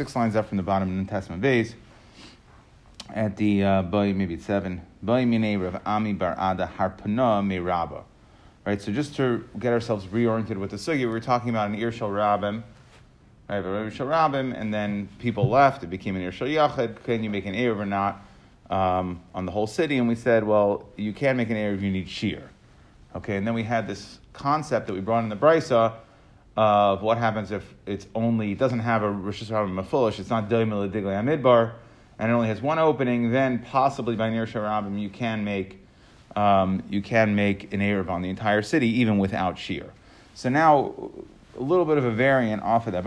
six lines up from the bottom of the Testament base, at the uh, maybe it's seven, Rav Ami Bar Ada Harpana Me Rabba. Right, so just to get ourselves reoriented with the sugi, we were talking about an Irshal Rabbim, right, Irshal Rabbim, and then people left, it became an Irshal Yachid, can you make an Erev or not um, on the whole city? And we said, well, you can make an Erev, you need shear. Okay, and then we had this concept that we brought in the Brisa, of what happens if it's only it doesn't have a Rosh Hashanah Mafulish, it's not Doimel Diglei Amidbar, and it only has one opening, then possibly by Nir Sharabim you can make um, you can make an Erev on the entire city even without shear. So now a little bit of a variant off of that.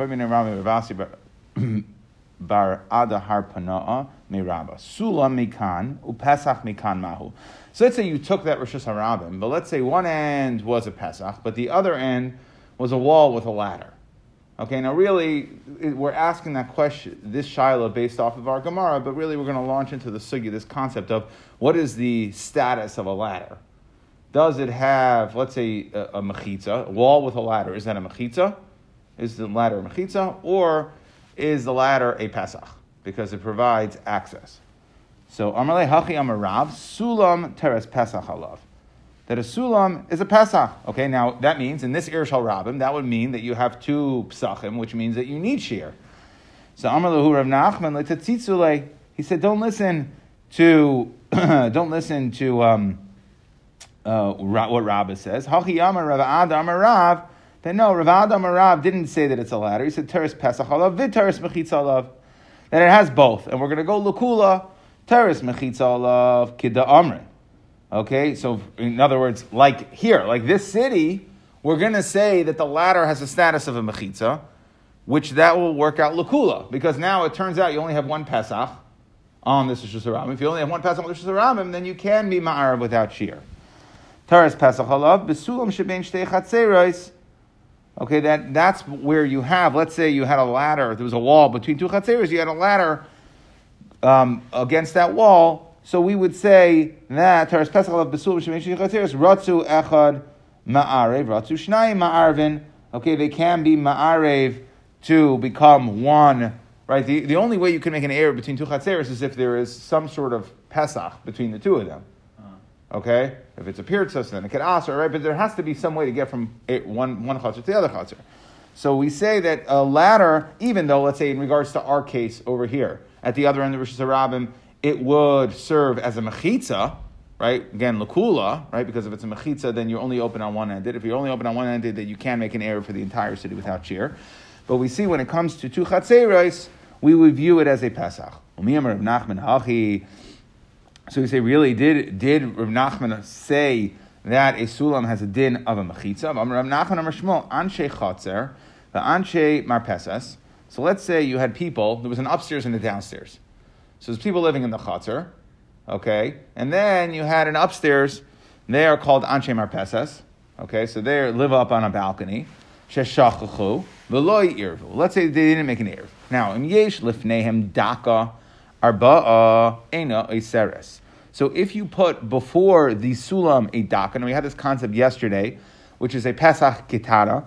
Bar Ada Harpana'a Miraba. Sula Mikan, Upesach Mikan Mahu. So let's say you took that Rosh Hashanah, but let's say one end was a Pesach, but the other end was a wall with a ladder. Okay, now really, we're asking that question, this Shiloh, based off of our Gemara, but really we're going to launch into the sugi, this concept of what is the status of a ladder? Does it have, let's say, a, a mechitza, a wall with a ladder? Is that a mechitza? Is the ladder a mechitza? Or is the ladder a pesach? Because it provides access. So, Amarle Hachi Amarav, Sulam Teres Pesach Alav that a sulam is a pesach. Okay, now that means in this irshal rabim, that would mean that you have two psachim, which means that you need shear. So Amar Lahu Rav Nachman He said, don't listen to don't listen to um, uh, what Rabbah says. Hachi Amar Rav Adam Rav. Then no, Rav Adam Rav didn't say that it's a ladder. He said teres pesach alav vid teres mechitza alav. That it has both, and we're going to go lukula teres mechitza alav kida amrin. Okay, so in other words, like here, like this city, we're going to say that the ladder has a status of a mechitza, which that will work out lakula, because now it turns out you only have one Pesach on this Rosh If you only have one Pesach on this Rosh then you can be ma'arav without shear. Taras Pesach halav besulam shebein shtei. Okay, that, that's where you have, let's say you had a ladder, there was a wall between two chatzeros, you had a ladder um, against that wall, so we would say that Taras Pesach of Besul Ratzu Echad Ma'arev, Ratzu Shnai Ma'arvin. Okay, they can be Ma'arev to become one. Right? The, the only way you can make an error between two Chatzeres is if there is some sort of Pesach between the two of them. Uh-huh. Okay? If it's a Pirtzas, then it can aser, right? But there has to be some way to get from one, one Chatzer to the other Chatzer. So we say that a ladder, even though, let's say, in regards to our case over here, at the other end of Rosh Hashanah, it would serve as a mechitza, right? Again, lakula, right? Because if it's a mechitza, then you're only open on one ended. If you're only open on one ended, then you can make an error for the entire city without shear. But we see when it comes to two chatzeros, we would view it as a pesach. So we say, really, did did Rav Nachman say that a sulam has a din of a mechitza? Rav Nachman Amar Shmuel anshe chatzer, the anshe marpesas. So let's say you had people. There was an upstairs and a downstairs. So there's people living in the chutzner, okay? And then you had an upstairs, they are called Anshe Marpesas, okay? So they live up on a balcony. Sheshachachu, v'loy irvu. Let's say they didn't make an irv. Now, im yesh lifnehem daka arba'a ena iseres. So if you put before the sulam a daka, and we had this concept yesterday, which is a Pesach kitana.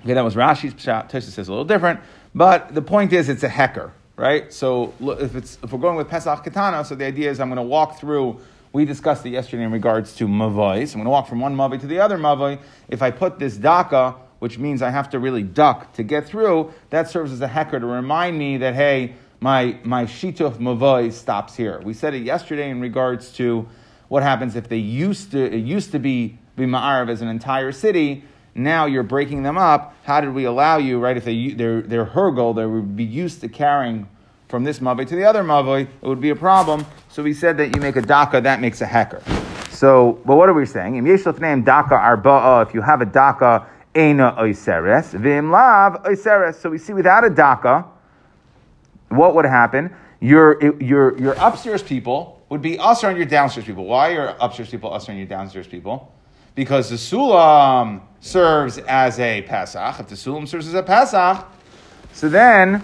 Okay, that was Rashi's pshat. Says a little different, but the point is it's a hecker right? So if, it's, if we're going with Pesach Katana, so the idea is I'm going to walk through, we discussed it yesterday in regards to Mavai. So I'm going to walk from one mavoi to the other mavoi. If I put this Daka, which means I have to really duck to get through, that serves as a hecker to remind me that, hey, my, my Shituf Mavai stops here. We said it yesterday in regards to what happens if they used to, it used to be, be Ma'arav as an entire city, now you're breaking them up. How did we allow you, right? If they, they're, they're hergel, they would be used to carrying from this mavoi to the other mavoi, it would be a problem. So we said that you make a daka, that makes a hacker. So, but what are we saying? Im yeshlef name daka arba'a, if you have a daka, ena oiseres, vim lav oiseres. So we see without a daka, what would happen? Your, your, your upstairs people would be us on your downstairs people. Why are your upstairs people us on your downstairs people? Because the sulam serves as a Pesach. If the Sulam serves as a Pesach, so then,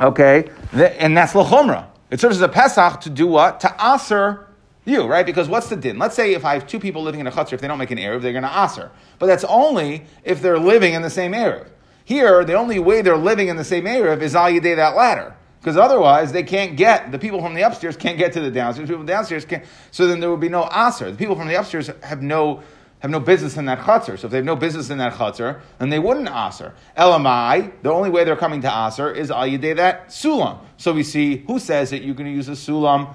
okay, and that's Lachomra. It serves as a Pesach to do what? To Aser you, right? Because what's the din? Let's say if I have two people living in a chutzner, if they don't make an Erev, they're going to Aser. But that's only if they're living in the same Erev. Here, the only way they're living in the same area is al yedei that ladder. Because otherwise, they can't get, the people from the upstairs can't get to the downstairs, people downstairs can't, so then there would be no aser. The people from the upstairs have no, have no business in that chutzner. So if they have no business in that chutzner, then they wouldn't aser. Elamai, the only way they're coming to aser is al that sulam. So we see, who says that you're going to use a sulam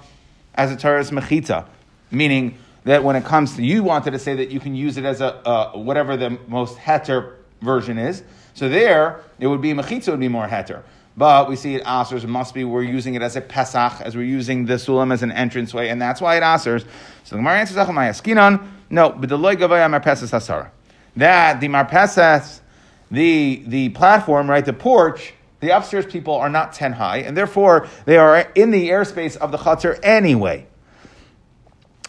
as a teres mechita? Meaning that when it comes to, you wanted to say that you can use it as a, uh, whatever the most heter version is. So there, it would be mechitza would be more heter. But we see it asers. Must be we're using it as a pesach, as we're using the sulam as an entranceway, and that's why it asers. So the Gemara answers, "Achamayas No, but the loy gavaya marpesas hasara. That the marpesas, the the platform, right, the porch, the upstairs people are not ten high, and therefore they are in the airspace of the chutzner anyway.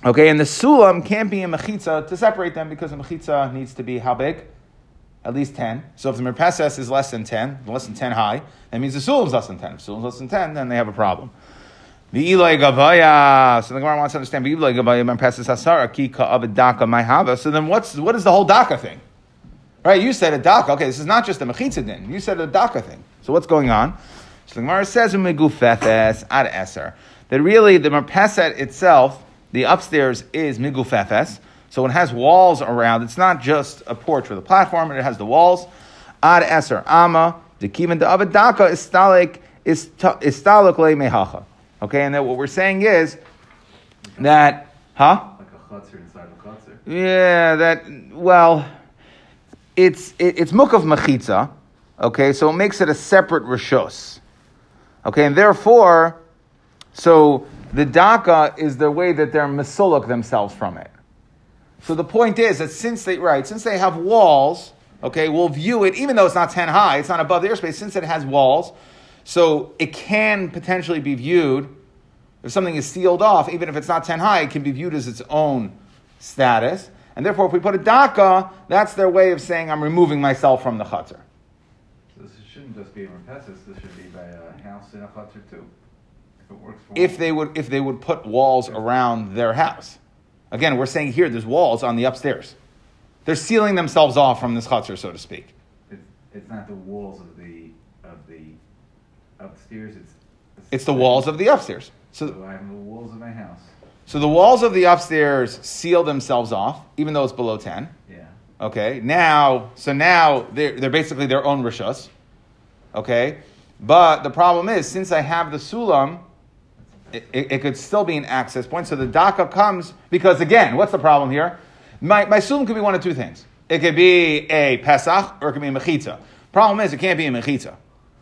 Okay, and the sulam can't be a mechitza to separate them because the mechitza needs to be how big? At least 10. So if the merpeses is less than 10, less than 10 high, that means the sulam is less than 10. If the sulam is less than 10, then they have a problem. The. So the Gemara wants to understand. The daka my So then what's what is the whole daka thing? Right? You said a daka. Okay, this is not just a mechitza din. You said a daka thing. So what's going on? So the Gemara says umigufefes ad eser that really the merpeset itself the upstairs is migufefes, so it has walls around. It's not just a porch with a platform, it has the walls. Ad eser ama the kivan the avadaka istalik istalik le mehacha. Okay, and that what we're saying is that, huh? Like a chutzner inside a chutzner. Yeah, that well, it's it, it's mukav machitza. Okay, so it makes it a separate rishos. Okay, and therefore, so the daka is the way that they're misulak themselves from it. So the point is that since they right, since they have walls, okay, we'll view it even though it's not ten high, it's not above the airspace. Since it has walls, so it can potentially be viewed if something is sealed off, even if it's not ten high, it can be viewed as its own status. And therefore, if we put a daka, that's their way of saying I'm removing myself from the chutzner. So this shouldn't just be a repettis, this should be by a house in a chutzner too If it works for if they would if they would put walls around their house. Again, we're saying here there's walls on the upstairs. They're sealing themselves off from this chutzner, so to speak. It's, it's not the walls of the of the upstairs. It's it's the walls of the upstairs. So, so I have the walls of my house. So the walls of the upstairs seal themselves off, even though it's below ten. Yeah. Okay. Now, so now they're they're basically their own rishas. Okay. But the problem is, since I have the sulam, it, it, could still be an access point. So the DACA comes because, again, what's the problem here? My, my sulam could be one of two things. It could be a Pesach or it could be a Mechitza. Problem is, it can't be a Mechitza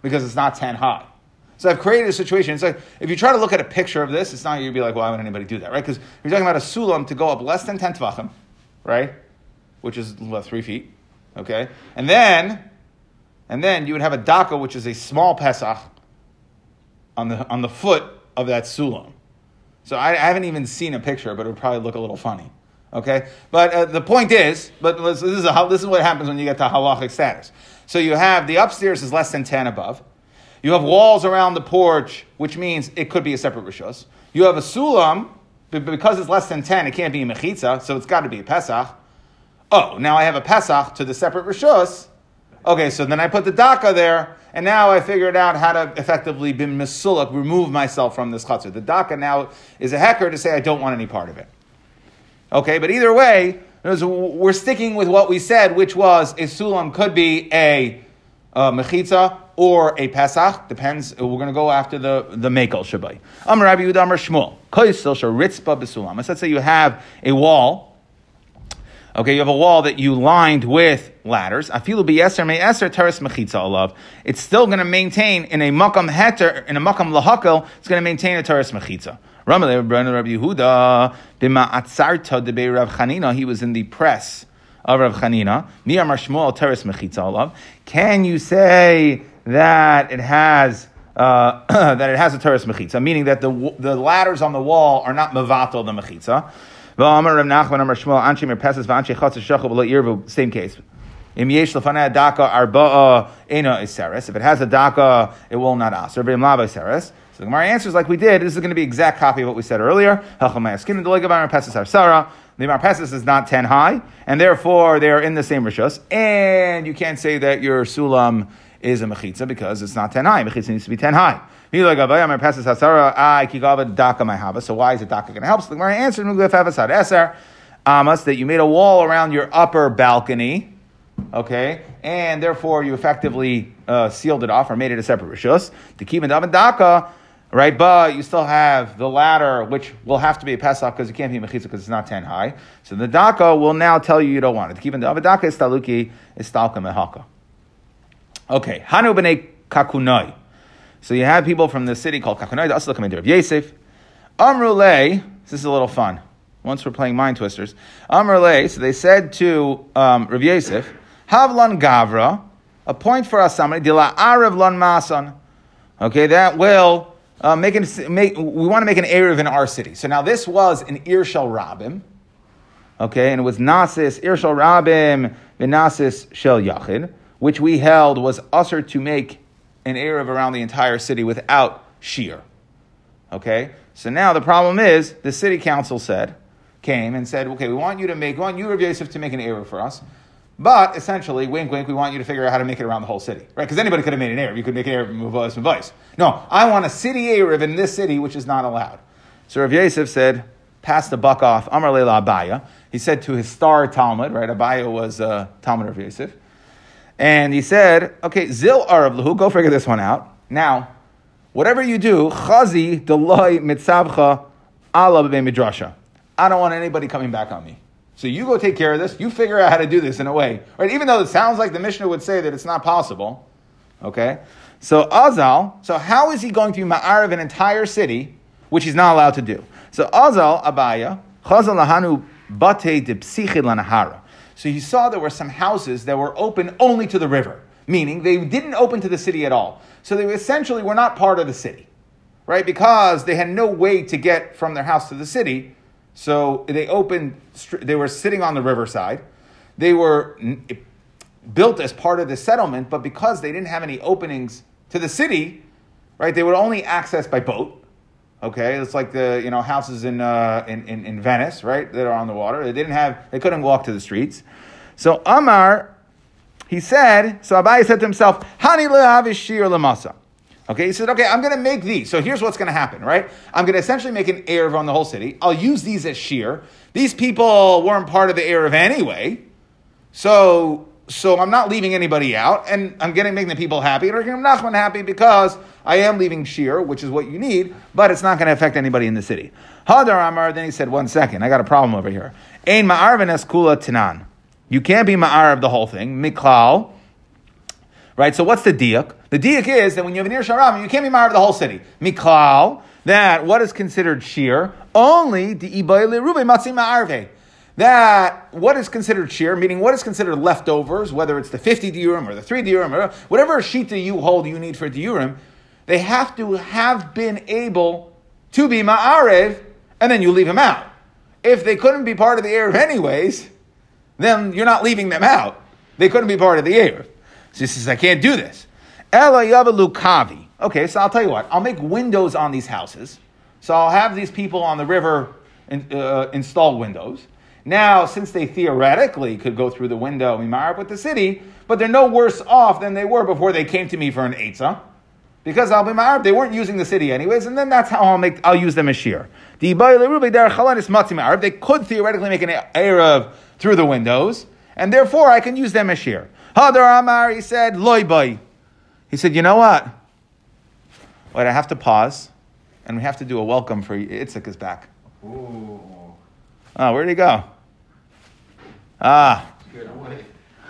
because it's not 10 high. So I've created a situation. It's like, if you try to look at a picture of this, it's not, you'd be like, why would anybody do that, right? Because you're talking about a sulam to go up less than 10 tvachim, right? Which is what, three feet, okay? And then, and then you would have a daka, which is a small Pesach on the, on the foot of that sulam. So I, I, haven't even seen a picture, but it would probably look a little funny. Okay, but uh, the point is, but this is, a, this is what happens when you get to halachic status. So you have the upstairs is less than ten above. You have walls around the porch, which means it could be a separate rishos. You have a sulam, but because it's less than ten, it can't be a mechitza, so it's got to be a pesach. Oh, now I have a pesach to the separate rishos. Okay, so then I put the daka there, and now I figured out how to effectively be misulak, remove myself from this chutzner. The daka now is a hecker to say I don't want any part of it. Okay, but either way, we're sticking with what we said, which was a sulam could be a, a mechitza or a pesach. Depends. Uh, we're going to go after the the mekel shabai. Amar Rabbi Yehuda Amar Shmuel. Koisel sharitzba besulam. Let's say you have a wall Okay, you have a wall that you lined with ladders. Afilu be'eser me'eser teres mechitza alav. It's still going to maintain in a makam heter, in a makam lahakel, it's going to maintain a teres mechitza. Ramalei Rabbi Yehuda atzarta debei Rav Chanina. He was in the press of Rav Chanina. Can you say that it has uh, that it has a teres mechitza, meaning that the the ladders on the wall are not mevatel the mechitza? Same case. Daka. If it has a daka, it will not aser. Lava. So the Gemara answers like we did. This is going to be exact copy of what we said earlier. The marpesis is not 10 high, and therefore they're in the same rishus. And you can't say that your sulam is a mechitza because it's not 10 high. Mechitza needs to be 10 high. So why is the daka going to help? So the Gemara answered, Amas, that you made a wall around your upper balcony, okay, and therefore you effectively uh, sealed it off or made it a separate rishus. To keep it daka, right? But you still have the ladder, which will have to be a pesach because it can't be mechitza because it's not ten high. So the daka will now tell you you don't want it. Keep it daka is taluki is talka mehaka. Okay, hanu b'nei kakunai. So you had people from the city called Kakunai, also coming to Rav Yosef. Amrulay, this is a little fun. Once we're playing mind twisters. Amrulay, so they said to um, Rav Yosef, Havlan Gavra, appoint for us somebody, Dila Arav Lan Masan. Okay, that will uh, make, make, we want to make an Erev in our city. So now this was an Irshal Rabim. Okay, and it was Nasis, Irshal Rabim, Nasis Shel Yachid, which we held was usher to make an Erev around the entire city without shear. Okay? So now the problem is the city council said, came and said, okay, we want you to make, we want you, Rav Yosef, to make an Erev for us. But essentially, wink, wink, we want you to figure out how to make it around the whole city, right? Because anybody could have made an Erev. You could make an and Muvos and Vice. No, I want a city Erev in this city, which is not allowed. So Rav Yosef said, pass the buck off, Amar Leila Abaya. He said to his star Talmud, right? Abaya was uh, Talmud of Yosef. And he said, okay, Zil Arav go figure this one out. Now, whatever you do, Chazi Deloy Mitzavcha Allah Midrasha. I don't want anybody coming back on me. So you go take care of this. You figure out how to do this in a way. Right? Even though it sounds like the Mishnah would say that it's not possible. Okay? So Azal, so how is he going to be ma'arav an entire city, which he's not allowed to do? So Azal Abaya, Chazal Lahanu Bate de Lanahara. So he saw there were some houses that were open only to the river, meaning they didn't open to the city at all. So they essentially were not part of the city, right? Because they had no way to get from their house to the city. So they opened, they were sitting on the riverside. They were built as part of the settlement, but because they didn't have any openings to the city, right, they were only accessed by boat. Okay, it's like the you know houses in, uh, in, in, in Venice, right? That are on the water. They didn't have, they couldn't walk to the streets. So Amar, he said. So Abai said to himself, "Hani lehavishir lemasa." Okay, he said, "Okay, I'm going to make these. So here's what's going to happen, right? I'm going to essentially make an erev on the whole city. I'll use these as shear. These people weren't part of the erev anyway, so so I'm not leaving anybody out, and I'm getting making the people happy. And I'm Nachman happy because I am leaving shear, which is what you need, but it's not going to affect anybody in the city. Hadar Amar, then he said, one second, I got a problem over here. Ein ma'arvin kula tinan. You can't be ma'ar of the whole thing. Miklal. Right, so what's the diak? The diak is that when you have an ir sharam, you can't be ma'ar of the whole city. Miklal, that what is considered shear? Only the ibay rube matzi ma'arve that what is considered shear, meaning what is considered leftovers, whether it's the 50 diurim or the 3 diurim, or whatever shita you hold you need for diurim, they have to have been able to be ma'arev, and then you leave them out. If they couldn't be part of the Erev anyways, then you're not leaving them out. They couldn't be part of the Erev. So he says, I can't do this. Ela kavi. Okay, so I'll tell you what. I'll make windows on these houses. So I'll have these people on the river in, uh, install windows. Now, since they theoretically could go through the window and mark with the city, but they're no worse off than they were before they came to me for an Eitzah. Because I'll be Ma'arab, they weren't using the city anyways, and then that's how I'll make I'll use them as shear. They could theoretically make an Erev through the windows, and therefore I can use them as shear. Hadar Amar, he said, Loy He said, you know what? Wait, I have to pause, and we have to do a welcome for Itzik is back. Ooh. Oh, where'd he go? Ah.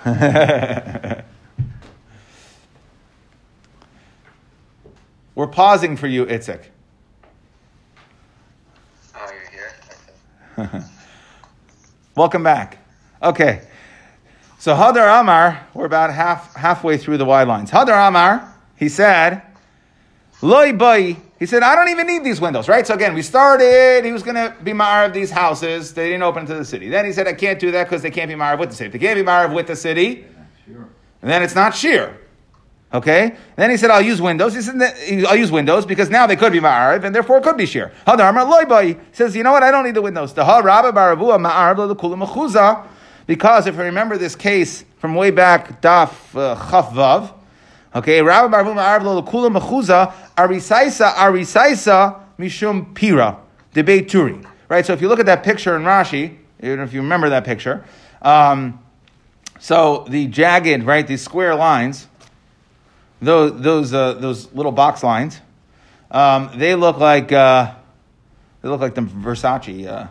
We're pausing for you, Itzik. Oh, you're here? Welcome back. Okay. So Hadar Amar, we're about half halfway through the wide lines. Hadar Amar, he said, Loi boy he said, I don't even need these windows, right? So again, we started, he was going to be Ma'ar of these houses. They didn't open to the city. Then he said, I can't do that because they can't be Ma'ar with the city. If they can't be Ma'ar with the city, and then it's not sheer. Okay? And then he said, I'll use windows. He said, I'll use windows because now they could be ma'ariv and therefore it could be sheer. Hadar Amar, he says, you know what? I don't need the windows. Because if you remember this case from way back, Daf uh, okay, Rabbi Baravu ma'ariv lo kula mechuza, arisaisa, arisaisa, mishum pira, debate turi. Right? So if you look at that picture in Rashi, even if you remember that picture, um, so the jagged, right, these square lines, those those uh, those little box lines, um, they look like uh, they look like the Versace.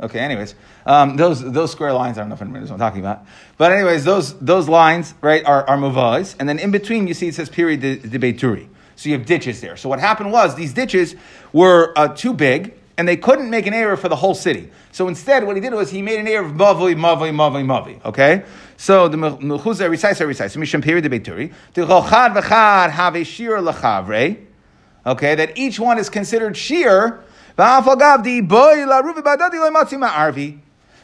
Okay, anyways, um, those those square lines. I don't know if anyone knows what I'm talking about, but anyways, those those lines right are are muvais, and then in between you see it says period de, de beituri. So you have ditches there. So what happened was these ditches were uh, too big, and they couldn't make an error for the whole city. So instead, what he did was he made an error of mavoi, mavoi, mavoi, mavoi. Okay, so the mechuza recites recites misham period de beituri. The chochad v'chad have a shir lachavre. Okay, that each one is considered sheer.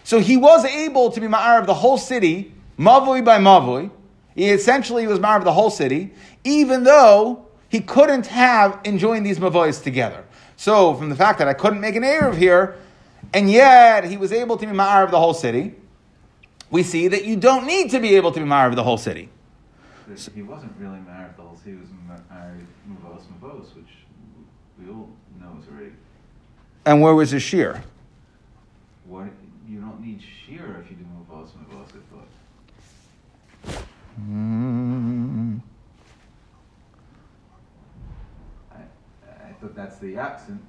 So he was able to be ma'ar of the whole city, mavoi by mavoi. He essentially was of the whole city, even though he couldn't have enjoined these mavois together. So, from the fact that I couldn't make an Erev here, and yet he was able to be Ma'ar of the whole city, we see that you don't need to be able to be Ma'ar of the whole city. So, he wasn't really Ma'ar of the whole city, he was Ma'ar Mavos Mavos, which we all know is already. And where was the shear? What, you don't need shear if you do Mavos Mavos, I thought. Mm. but that's the accent.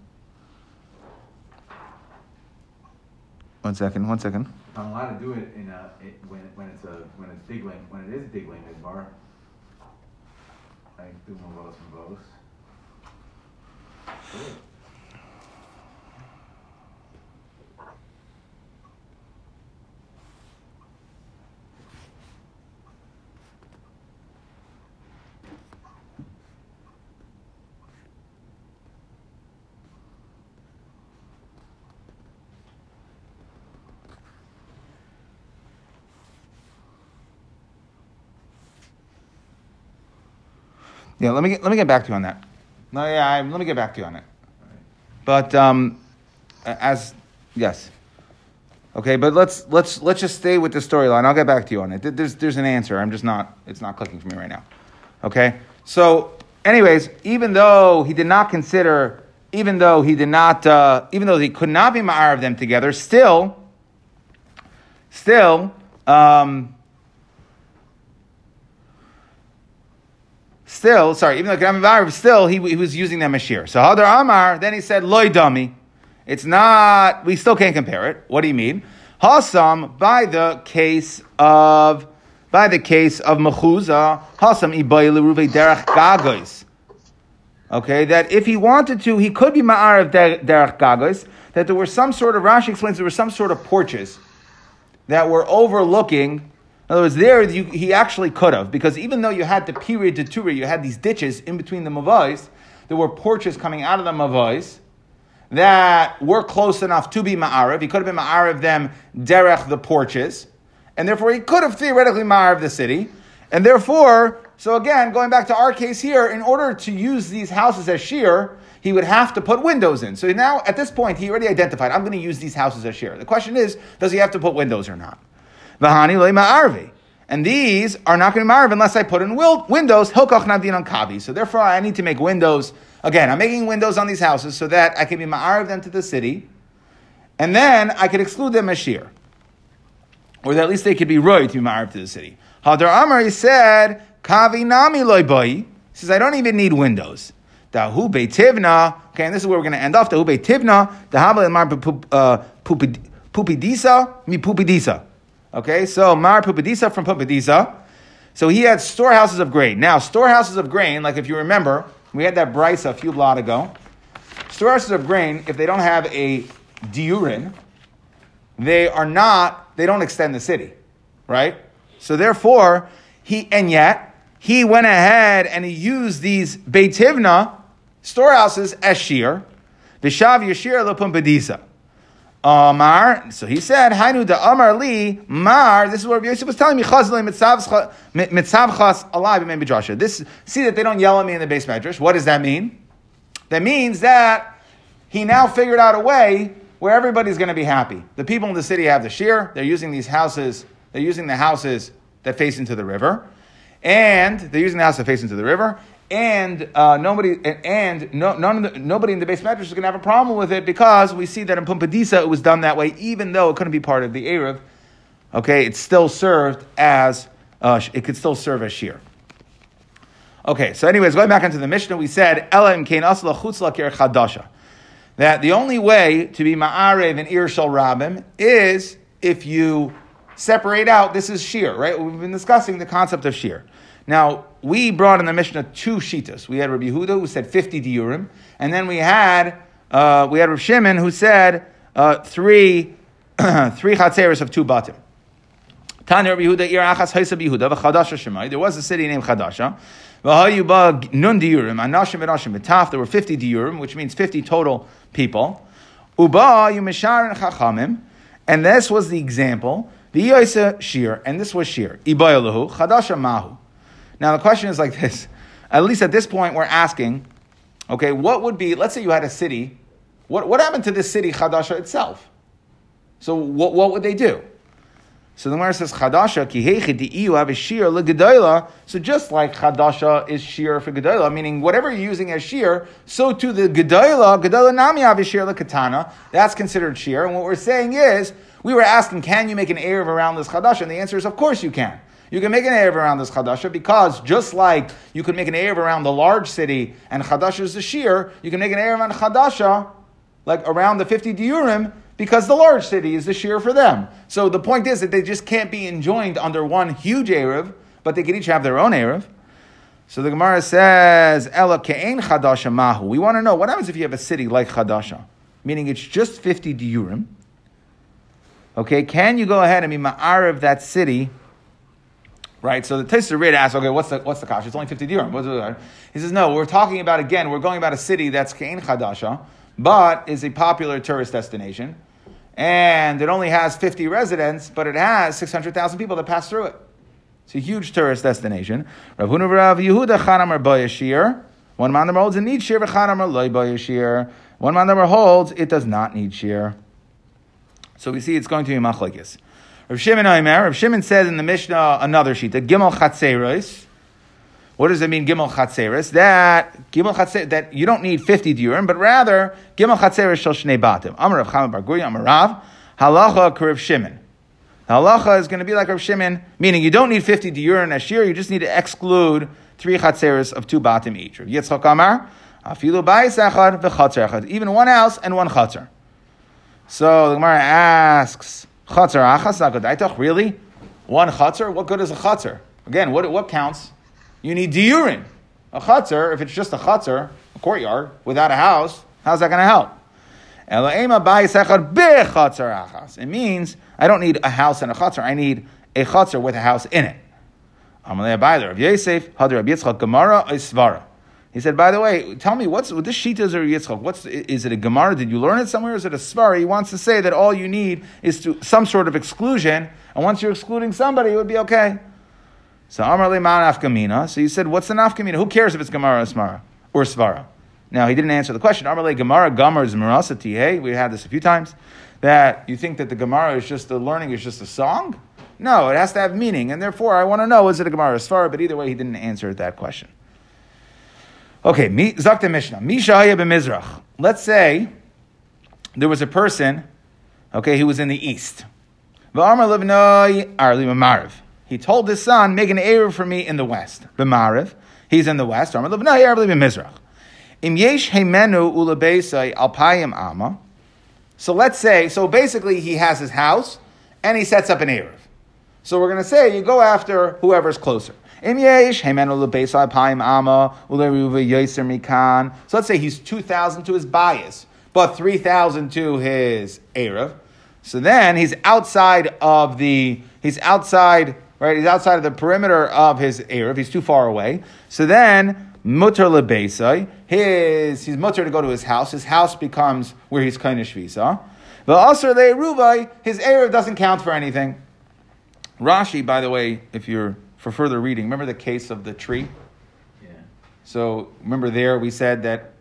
One second, one second. I'm allowed to do it in a it, when when it's a when it's digling when it is digling midbar. I do my both from both. Yeah, let me get, let me get back to you on that. No, yeah, I, let me get back to you on it. But um, as yes, okay. But let's let's let's just stay with the storyline. I'll get back to you on it. There's there's an answer. I'm just not. It's not clicking for me right now. Okay. So, anyways, even though he did not consider, even though he did not, uh, even though he could not be ma'ar of them together, still, still. Um, still, sorry, even though Kadam still, he, he was using them as shear. So Hadar Amar, then he said, Loy dummy. It's not, we still can't compare it. What do you mean? Hasam, by the case of, by the case of Mechuza, Hasam Ibai Leruve Derech Gagois. Okay, that if he wanted to, he could be Ma'ar of Derech Gagois, that there were some sort of, Rashi explains there were some sort of porches that were overlooking in other words, there you, he actually could have, because even though you had the period to Turi, you had these ditches in between the Mavais, there were porches coming out of the Mavais that were close enough to be Ma'ariv. He could have been Ma'ariv them derech the porches, and therefore he could have theoretically Ma'ariv the city. And therefore, so again, going back to our case here, in order to use these houses as shear, he would have to put windows in. So now, at this point, he already identified, I'm going to use these houses as shear. The question is, does he have to put windows or not? Vahani le ma'arvi. And these are not going to be ma'arv unless I put in windows, hilkoch navdin on kavi. So therefore, I need to make windows. Again, I'm making windows on these houses so that I can be ma'arv them to the city, and then I could exclude them as shear. Or that at least they could be roy to be ma'arv to the city. Hadar Amar, he said, kavi nami loy boy. He says, I don't even need windows. Dahu tivna. Okay, and this is where we're going to end off. Dahu tivna. Dahabal mar uh, pupidisa mi pupidisa. Okay, so Mar Pupadisa from Pupadisa. So he had storehouses of grain. Now, storehouses of grain, like if you remember, we had that brisa a few blot ago. Storehouses of grain, if they don't have a diurin, they are not, they don't extend the city, right? So therefore, he, and yet, he went ahead and he used these Beitivna storehouses as shear, Vishav Yashir Lepumpadisa. Amar, so he said, Hainu da Amar li Mar. This is what Yosef was telling me. Chazli mitzavchas alive in Midrasha. This see that they don't yell at me in the beis medrash. What does that mean? That means that he now figured out a way where everybody's going to be happy. The people in the city have the shear. They're using these houses. They're using the houses that face into the river, and they're using the house that face into the river, and uh, nobody and no, none the, nobody in the beis medrash is going to have a problem with it because we see that in Pumpadisa it was done that way, even though it couldn't be part of the eruv. Okay, it still served as uh, it could still serve as shear. Okay, so anyways, going back into the Mishnah, we said Elam kain asla chutzla chadasha. That the only way to be ma'arev and ir shal rabim is if you separate out. This is shear, right? We've been discussing the concept of shear. Now, we brought in the Mishnah two shitas. We had Rabbi Yehuda who said 50 diurim, and then we had, uh, we had Rav Shimon who said uh, three, three chatzeris of two batim. Tanya Rabbi Yehuda, Ir Achas Haisa Yehuda, v'Chadasha Shemai. There was a city named Chadasha. V'Hayuba Nun diurim, Anashim Anashim Betaf. There were 50 diurim, which means 50 total people. Uba Yumishar and Chachamim. And this was the example. The Yoisa Shir, and this was Shir. Ibayalahu, Chadasha Mahu. Now the question is like this. At least at this point, we're asking, okay, what would be, let's say you had a city, what, what happened to this city, Chadasha itself? So what, what would they do? So the Gemara says, Chadasha, kihechi di'iyu have a shear le'gedola. So just like Chadasha is shear for gedola, meaning whatever you're using as shear, so to the gedola, gedola nami have a shear le'katana. That's considered shear. And what we're saying is, we were asking, can you make an Erev around this Chadasha? And the answer is, of course you can. You can make an Erev around this Chadasha because just like you can make an Erev around the large city and Chadasha is the shear, you can make an Erev around Chadasha, like around the 50 diurim, because the large city is the shear for them. So the point is that they just can't be enjoined under one huge Erev, but they can each have their own Erev. So the Gemara says, Ella ke'en Chadasha mahu. We want to know what happens if you have a city like Chadasha, meaning it's just 50 diurim. Okay, can you go ahead and be ma'ariv that city right? So the Tosfos Rid asks, okay, what's the what's the kash? It's only fifty diurim. He says, no, we're talking about again. We're going about a city that's Kain Chadasha, but is a popular tourist destination, and it only has fifty residents, but it has six hundred thousand people that pass through it. It's a huge tourist destination. Rav Rav Yehuda Chanamar. One man holds it needs shear, v'chanamar loy bayashir. One man holds it does not need shear. So we see it's going to be machlekes. Rav Shimon Aimer, Rav Shimon says in the Mishnah another sheet, that Gimel Chatzeros. What does it mean, Gimel Chatzeros? That Gimel Chatzeros, that you don't need 50 diurim, but rather Gimel Chatzeros shel Shnei Batim. Amar Rav Chama Bar Amar Rav, Halacha Rav Shimon. Halacha is going to be like Rav Shimon, meaning you don't need 50 diurim ashir, you just need to exclude three Chatzeros of two Batim each. Rav Yitzchak Amar, Afilu Bayis Echad v'Chatzer Echad. Even one house and one Chatzer. So the Gemara asks, Chatzar achas Really? One chatzar? What good is a chatzar? Again, what, what counts? You need diurin. A chatzar, if it's just a chatzar, a courtyard, without a house, how's that going to help? It means I don't need a house and a chatzar. I need a chatzar with a house in it. He said, by the way, tell me, what's this Shita or Yitzchak? What's, is it a Gemara? Did you learn it somewhere? Is it a Svar? He wants to say that all you need is to, some sort of exclusion, and once you're excluding somebody, it would be okay. So Amar Man Afkamina. So he said, what's the Nafkamina? Who cares if it's Gemara or Smara or Svara? Now he didn't answer the question. Amar Gemara Gamar is Marasati. Hey, we had this a few times. That you think that the Gemara is just the learning is just a song? No, it has to have meaning, and therefore I want to know is it a Gemara or Svara? But either way, he didn't answer that question. Okay, Zakta Mishnah. Mishahaya b'mizrach. Let's say there was a person, okay, who was in the east. He told his son, make an Erev for me in the west. B'mariv. He's in the west. Alpayim. So let's say, so basically he has his house and he sets up an Erev. So we're going to say you go after whoever's closer. So let's say he's 2,000 to his bias, but 3,000 to his Erev. So then he's outside of the, he's outside, right? He's outside of the perimeter of his Erev. He's too far away. So then, mutter lebesai, his, he's mutter to go to his house. His house becomes where he's kind of shvisa. The Erubai, his Erev doesn't count for anything. Rashi, by the way, if you're for further reading, remember the case of the tree? Yeah. So remember there we said that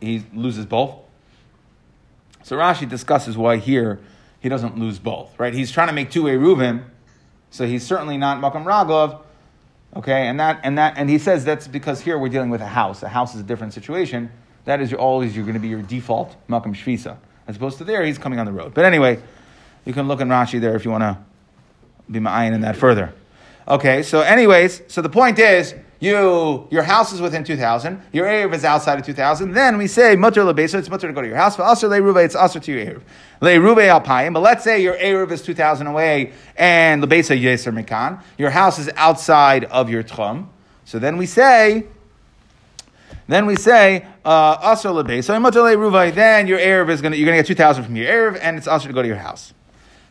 he loses both. So Rashi discusses why here he doesn't lose both, right? He's trying to make two Eruvim, so he's certainly not Makam Ragov, okay? And that and that and he says that's because here we're dealing with a house. A house is a different situation. That is your, always you're going to be your default Makam Shvisa, as opposed to there he's coming on the road. But anyway, you can look in Rashi there if you want to be ma'ayin in that further. Okay, so anyways, so the point is, you your house is within two thousand, your erev is outside of two thousand. Then we say mutter lebesa, it's mutter to go to your house. For usher leruve, it's usher to your erev. Leruve alpayim, but let's say your erev is two thousand away and lebesa yeser mekan. Your house is outside of your tchum. So then we say. Then we say uh, usher lebesa, mutter leruve. Then your erev is gonna you're gonna get two thousand from your erev, and it's usher to go to your house.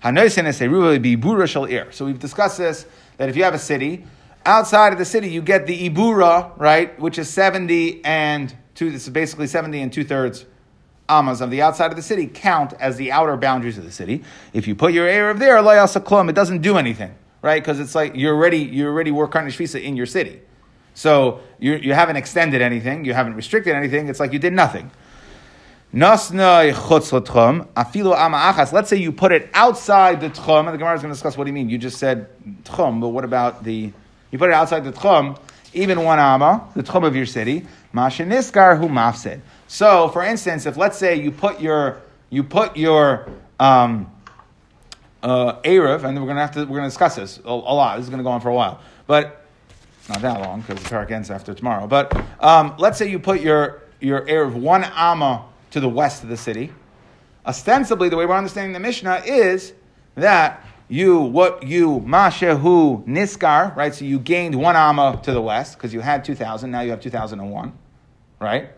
Hanoisen is eruve be bura. So we've discussed this that if you have a city outside of the city, you get the ibura, right, which is 70 and two, this is basically 70 and two thirds amas of the outside of the city count as the outer boundaries of the city. If you put your Erev there, klum, it doesn't do anything, right? Because it's like you're already, you already work Karnish Visa in your city. So you, you haven't extended anything, you haven't restricted anything, it's like you did nothing. Ama. Let's say you put it outside the tchum, and the Gemara is going to discuss what do you mean. You just said tchum, but what about the you put it outside the tchum, even one ama, the tchum of your city. Mashiniskar hu mafsid. So, for instance, if let's say you put your you put your um, uh, erev, and we're gonna have to we're gonna discuss this a, a, lot. This is gonna go on for a while, but not that long because the parak ends after tomorrow. But um, let's say you put your your erev one amma to the west of the city. Ostensibly, the way we're understanding the Mishnah is that you what you mashehu niskar, right? So you gained one amma to the west because you had two thousand. Now you have two thousand and one, right?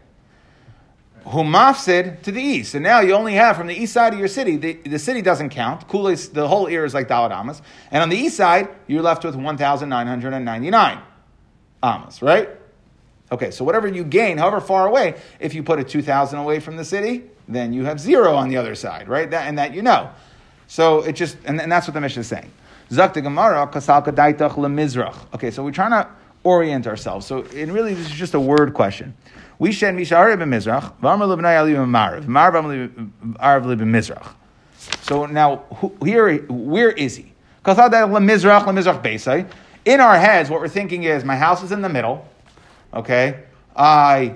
Humafsid to the east, and now you only have from the east side of your city. The, the city doesn't count. The whole ear is like dalad amas, and on the east side you're left with one thousand nine hundred and ninety nine amas, right? Okay, so whatever you gain, however far away, if you put two thousand away from the city, then you have zero on the other side, right? That, and that you know. So it just, and, and that's what the Mishnah is saying. Zakta Gemara, kasalka daitach lemizrach. Okay, so we're trying to orient ourselves. So it really, this is just a word question. We shed misharev b'mizrach, v'amar lebnei ali b'marav, marav arav b'mizrach. So now, who, here, where is he? Kasal daitach lemizrach, lemizrach beisai. In our heads, what we're thinking is, my house is in the middle, okay? I,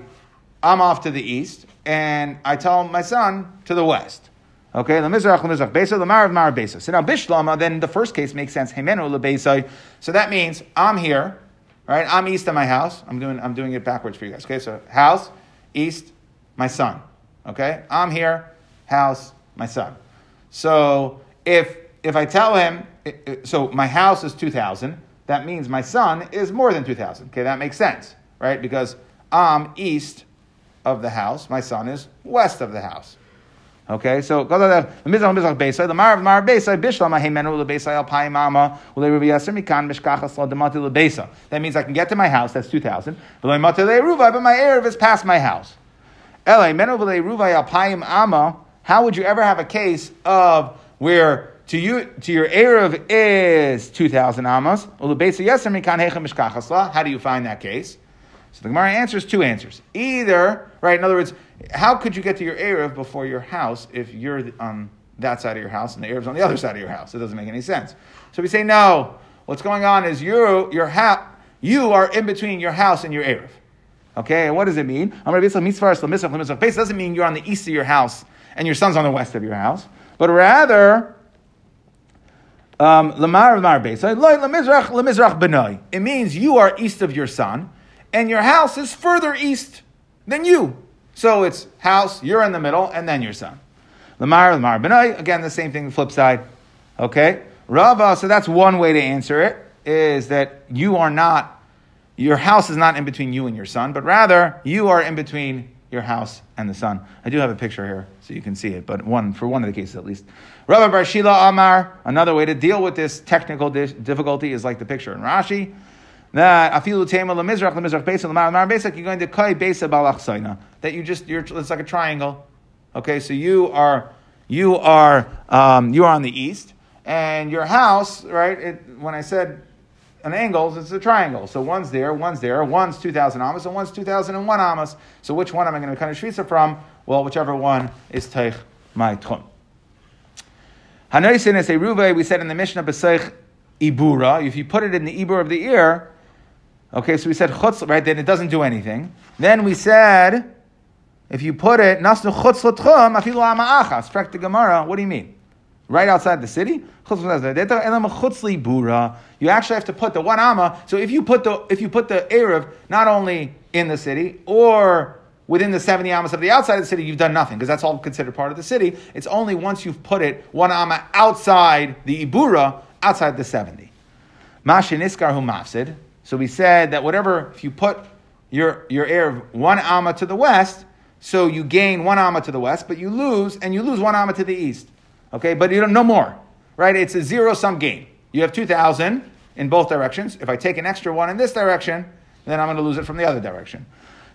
I'm off to the east, and I tell my son to the west. Okay, the mizrach lemizrach besa lemarav marav besa. So now bishlama, then the first case makes sense. Hemenu lebesa. So that means I'm here, right? I'm east of my house. I'm doing I'm doing it backwards for you guys. Okay, so house, east, my son. Okay, I'm here, house, my son. So if if I tell him, so my house is two thousand, that means my son is more than two thousand. Okay, that makes sense, right? Because I'm east of the house, my son is west of the house. Okay, so the the. That means I can get to my house. That's two thousand. But my erev is past my house. How would you ever have a case of where to you to your erev is two thousand mishkachas How do you find that case? So the Gemara answers two answers. Either, right, in other words, how could you get to your Erev before your house if you're on that side of your house and the Erev's on the other side of your house? It doesn't make any sense. So we say, no, what's going on is you, your ha- you are in between your house and your Erev. Okay, and what does it mean? It doesn't mean you're on the east of your house and your son's on the west of your house, but rather, um, it means you are east of your son and your house is further east than you. So it's house, you're in the middle, and then your son. Lamar, Lamar Benai, again, the same thing, the flip side. Okay? Rava, so that's one way to answer it, is that you are not, your house is not in between you and your son, but rather you are in between your house and the son. I do have a picture here so you can see it, but one for one of the cases at least. Rabbi Barshila Amar, another way to deal with this technical difficulty is like the picture in Rashi that afilu tema lemizrach lemizrach besa lemar lemar besa you're going to kai besa balachsaina that you just you're it's like a triangle. Okay, so you are you are um, you are on the east, and your house, right? It, when I said an angles, it's a triangle. So one's there, one's there, one's 2,000 amas, and one's 2,001 amas. So which one am I going to kind of shvisa from? Well, whichever one is teich my tchum. Hanoisin is a ruve, we said in the Mishnah, Beseich ibura. If you put it in the ibur of the ear, okay, so we said chutz, right, then it doesn't do anything. Then we said, if you put it, nasnu chutz l'tchum, afilu ama'achas, the Gemara, what do you mean? Right outside the city? You actually have to put the one amma. So if you put the if you put the Erev not only in the city or within the 70 amas of the outside of the city, you've done nothing because that's all considered part of the city. It's only once you've put it one amma outside the Ibura, outside the 70. Mashiniskar hu mafsid. So we said that whatever, if you put your, your Erev one amma to the west, so you gain one amma to the west, but you lose, and you lose one amma to the east. Okay, but you don't no more, right? It's a zero sum game. You have two thousand in both directions. If I take an extra one in this direction, then I'm going to lose it from the other direction.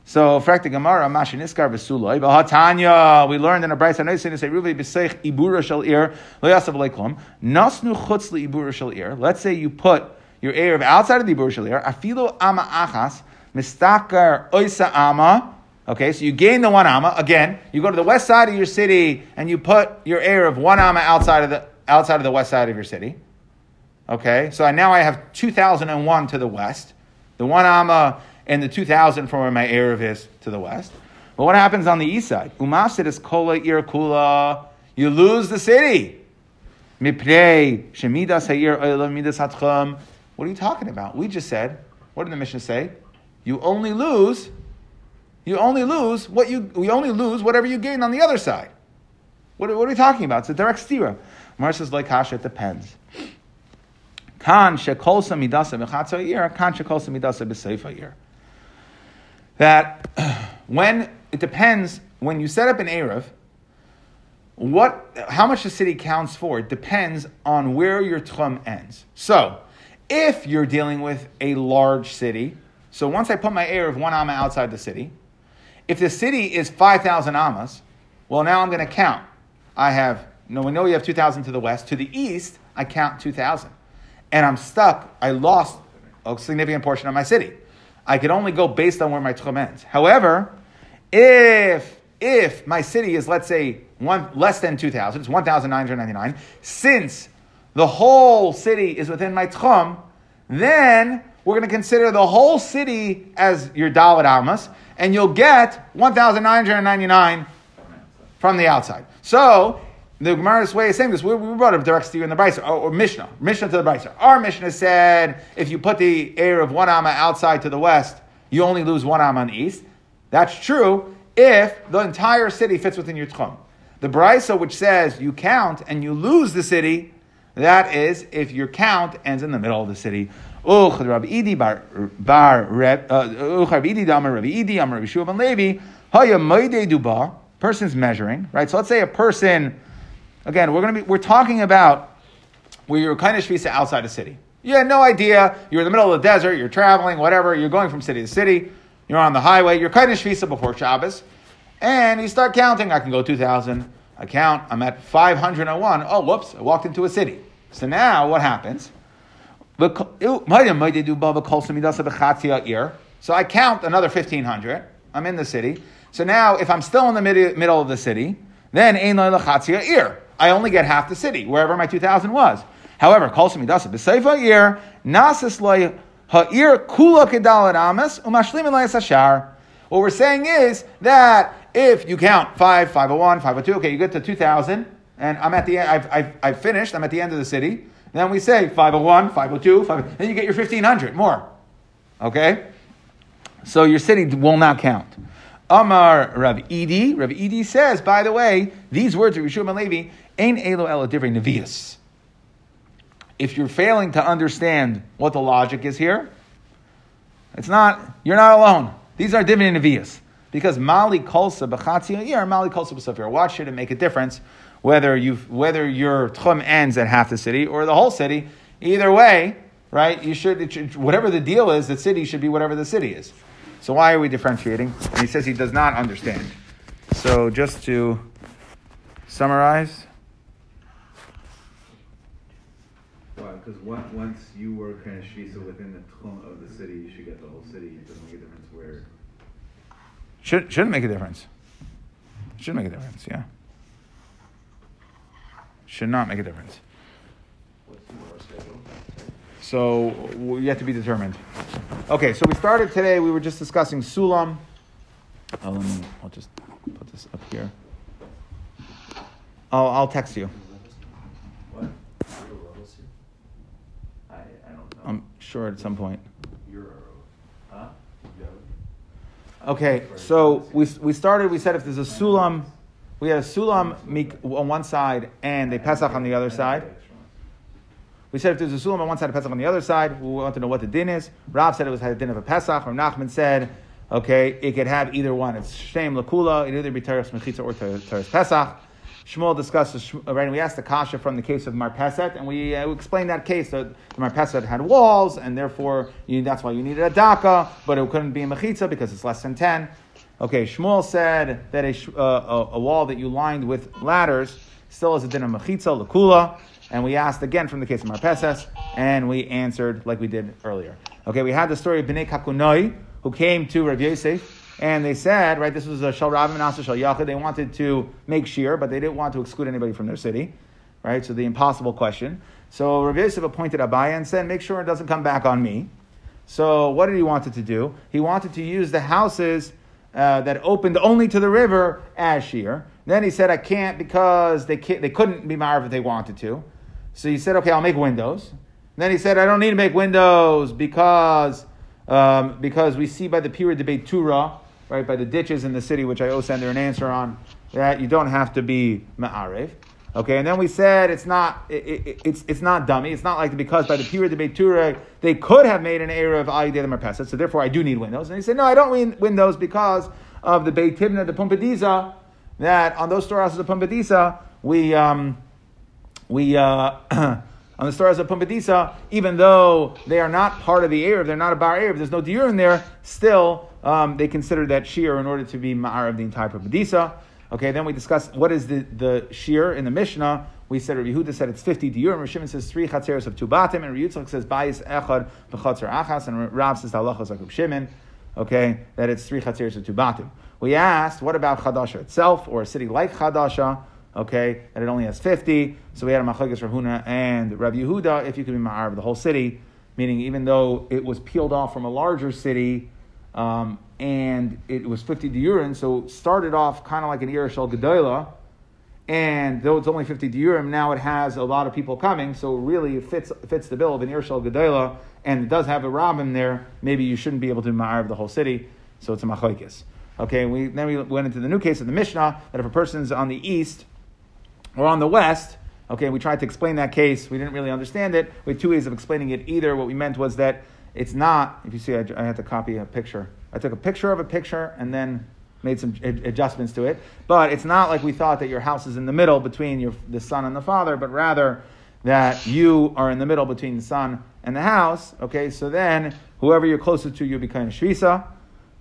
So, frakta Gemara, Mashin Iskar v'suloi, v'hatanya, we learned in a Brisa Hanoisin, say, Ruvi b'seich ibura shel ir, lo yasav leiklum, nasnu chutz ibura shel ir. Let's say you put your Erev outside of the shel afilo ama achas, mistakar oisa ama, Okay, so you gain the one Ama. Again, you go to the west side of your city and you put your Erev one Ama outside of the outside of the west side of your city. Okay, so now I have two thousand and one to the west, the one amma and the two thousand from where my Erev is to the west. But what happens on the east side? Umasid is kola kula. You lose the city. Miprei shemidas ha'ir midas hatcham. What are you talking about? We just said. What did the Mishnah say? You only lose you only lose what you, we only lose whatever you gain on the other side. What, what are we talking about? It's a direct stira. Mar says, like Kasha, it depends. Kan shekolsa midasa b'chatzo year, kan shekolsa midasa b'seifa year. That when, it depends, when you set up an Erev, what, how much the city counts for, depends on where your tchum ends. So, if you're dealing with a large city, so once I put my Erev one amma outside the city, if the city is 5,000 amas, well, now I'm going to count. I have, no, we know we have 2,000 to the west. To the east, I count 2,000. And I'm stuck. I lost a significant portion of my city. I could only go based on where my tchum ends. However, if if my city is let's say one less than 2,000, it's 1,999, since the whole city is within my tchum, then we're going to consider the whole city as your dalit amas, and you'll get 1,999 from the outside. So, the Gemara's way is saying this. We, we brought up direct you in the Brisa, or, or, Mishnah, Mishnah to the Brisa. Our Mishnah said if you put the Erev one amma outside to the west, you only lose one amma on the east. That's true if the entire city fits within your tchum. The Brisa, which says you count and you lose the city, that is if your count ends in the middle of the city. Person's measuring, right? So let's say a person. Again, we're going to be we're talking about where you're kind of shvisa outside a city. You had no idea. You're in the middle of the desert. You're traveling, whatever. You're going from city to city. You're on the highway. You're kind of shvisa before Shabbos, and you start counting. I can go two thousand. I count. I'm at five hundred and one. Oh, whoops! I walked into a city. So now what happens? So I count another 1,500. I'm in the city. So now, if I'm still in the middle of the city, then I only get half the city, wherever my 2,000 was. However, What we're saying is that if you count 5, 501, 502, okay, you get to 2,000, and I'm at the end, I've, I've, I've finished, I'm at the end of the city. Then we say 501, 502, 5, then you get your 1500 more. Okay? So your city will not count. Amar Rav Idi, Rav Idi says, by the way, these words of Yeshua Levi, ain't elo elo divrei nevius. If you're failing to understand what the logic is here, it's not, you're not alone. These are divrei nevius. Because mali kolsa b'chatzia mali kolsa b'safir. Watch it and make a difference whether you whether your tchum ends at half the city or the whole city. Either way, right? You should, should, whatever the deal is, the city should be whatever the city is. So why are we differentiating? And he says he does not understand. So just to summarize. Why? Because once you were kind of shvisa within the tchum of the city, you should get the whole city. It doesn't make a difference where. Should, shouldn't make a difference. Should make a difference, yeah. Should not make a difference. What's tomorrow's schedule? So yet to be determined. Okay, so we started today. We were just discussing Sulam. Oh, let me, I'll just put this up here. I'll, I'll text you. What? I, I don't know. I'm sure at some point. You're a Huh? Okay, so we, we started, we said if there's a Sulam, we had a Sulam on one side and a Pesach on the other side. We said if there's a Sulam on one side, a Pesach on the other side, we want to know what the din is. Rav said it was had a din of a Pesach. Rav Nachman said, okay, it could have either one. It's Shem Lakula, it either be Teres Mechitza or Teres Pesach. Shmuel discusses, right, and we asked the Kasha from the case of Marpeset, and we, uh, we explained that case. that the Marpeset had walls, and therefore you, that's why you needed a Daka, but it couldn't be a Mechitza because it's less than 10. Okay, Shmuel said that a, uh, a, wall that you lined with ladders still has a din of Mechitza, Lakula, and we asked again from the case of Marpeses, and we answered like we did earlier. Okay, we had the story of Bnei Kakunoi, who came to Rav Yosef, and they said, right, this was a Shal Rav and Asa Shal Yachid. They wanted to make shear, but they didn't want to exclude anybody from their city, right? So the impossible question. So Rav Yosef appointed Abaye and said, make sure it doesn't come back on me. So what did he wanted to do? He wanted to use the houses uh, that opened only to the river as shear. Then he said, I can't because they, can't, they couldn't be marv if they wanted to. So he said, okay, I'll make windows. then he said, I don't need to make windows because, um, because we see by the period debate Tura, right, by the ditches in the city, which I owe send her an answer on, that you don't have to be ma'arev. Okay, and then we said it's not it, it, it's it's not dummy. It's not like because by the period of debate Tura they could have made an error of the Marpeset, so therefore I do need windows. And he said, no, I don't need windows because of the Beit Tibna, the Pumbedisa, that on those storehouses of Pumbedisa, we um, we uh, on the stars of Pumbedisa, even though they are not part of the Arab, they're not a bar Arab, there's no diur in there, still um, they consider that shear in order to be ma'arev the entire Pumbedisa. Okay, then we discussed what is the, the shear in the Mishnah. We said Rabbi Yehuda said it's 50 diur, and Rishimon says three chatzeros of two batim, and Rabbi says bayis echad b'chatzer achas, and Rav says halachas like Shimon. Okay, that it's three chatzeros of two batim. We asked, what about Chadasha itself, or a city like Chadasha? okay, that it only has 50. So we had a Machlekes Rahuna and Rabbi Yehuda, if you could be Ma'ar of the whole city, meaning even though it was peeled off from a larger city, um, and it was 50 diurim, so started off kind of like an Irishal Gedola, and though it's only 50 diurim, now it has a lot of people coming, so really it fits, fits the bill of an Irishal Gedola, and it does have a Rabbin there, maybe you shouldn't be able to of the whole city, so it's a Machlekes. Okay, we, then we went into the new case of the Mishnah, that if a person's on the east, or on the west, okay, we tried to explain that case. We didn't really understand it. We had two ways of explaining it. Either what we meant was that it's not, if you see, I, I had to copy a picture. I took a picture of a picture and then made some adjustments to it. But it's not like we thought that your house is in the middle between your, the son and the father, but rather that you are in the middle between the son and the house. Okay, so then whoever you're closest to, you'll be kind of shvisa.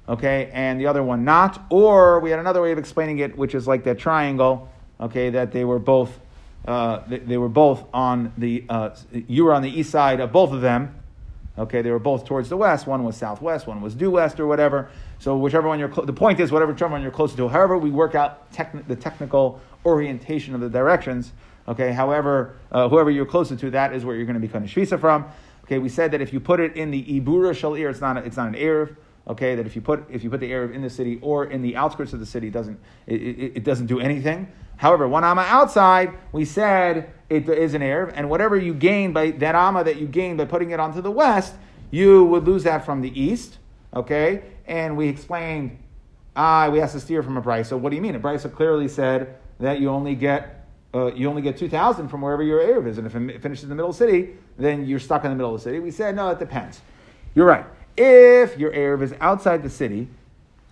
Okay, and the other one not. Or we had another way of explaining it, which is like that triangle okay, that they were both, uh, they, they, were both on the, uh, you were on the east side of both of them, okay, they were both towards the west, one was southwest, one was due west or whatever, so whichever one you're, cl- the point is, whatever one you're closer to, however we work out the technical orientation of the directions, okay, however, uh, whoever you're closer to, that is where you're going to be of shvisa from, okay, we said that if you put it in the ibura shalir, it's not, a, it's not an erev, okay, that if you put if you put the Erev in the city or in the outskirts of the city, it doesn't it, it, it doesn't do anything. However, one amma outside, we said it is an Erev, and whatever you gain by that amma that you gain by putting it onto the west, you would lose that from the east, okay? And we explained, ah, we asked to steer from a price. So what do you mean? A price clearly said that you only get uh, you only get 2,000 from wherever your Erev is. And if it finishes in the middle of the city, then you're stuck in the middle of the city. We said, no, it depends. You're right. If your Erev is outside the city,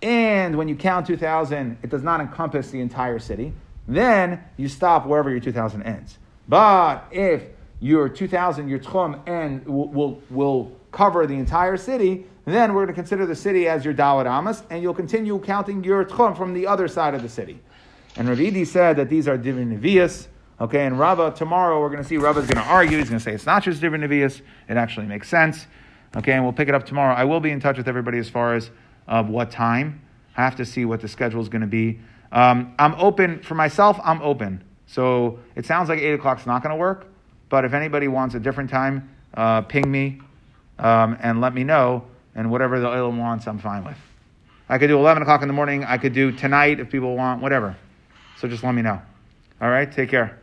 and when you count 2,000, it does not encompass the entire city, then you stop wherever your 2,000 ends. But if your 2,000, your tchum, end will, will, will cover the entire city, then we're going to consider the city as your dalit amas, and you'll continue counting your tchum from the other side of the city. And Rav Idi said that these are divrei nevius. Okay, and Rava, tomorrow we're going to see Rava's going to argue. He's going to say it's not just divrei nevius, it actually makes sense. Okay, and we'll pick it up tomorrow. I will be in touch with everybody as far as uh, what time. I have to see what the schedule is going to be. Um, I'm open, for myself, I'm open. So it sounds like 8 o'clock is not going to work, but if anybody wants a different time, uh, ping me um, and let me know, and whatever the oil wants, I'm fine with. I could do 11 o'clock in the morning. I could do tonight if people want, whatever. So just let me know. All right, take care.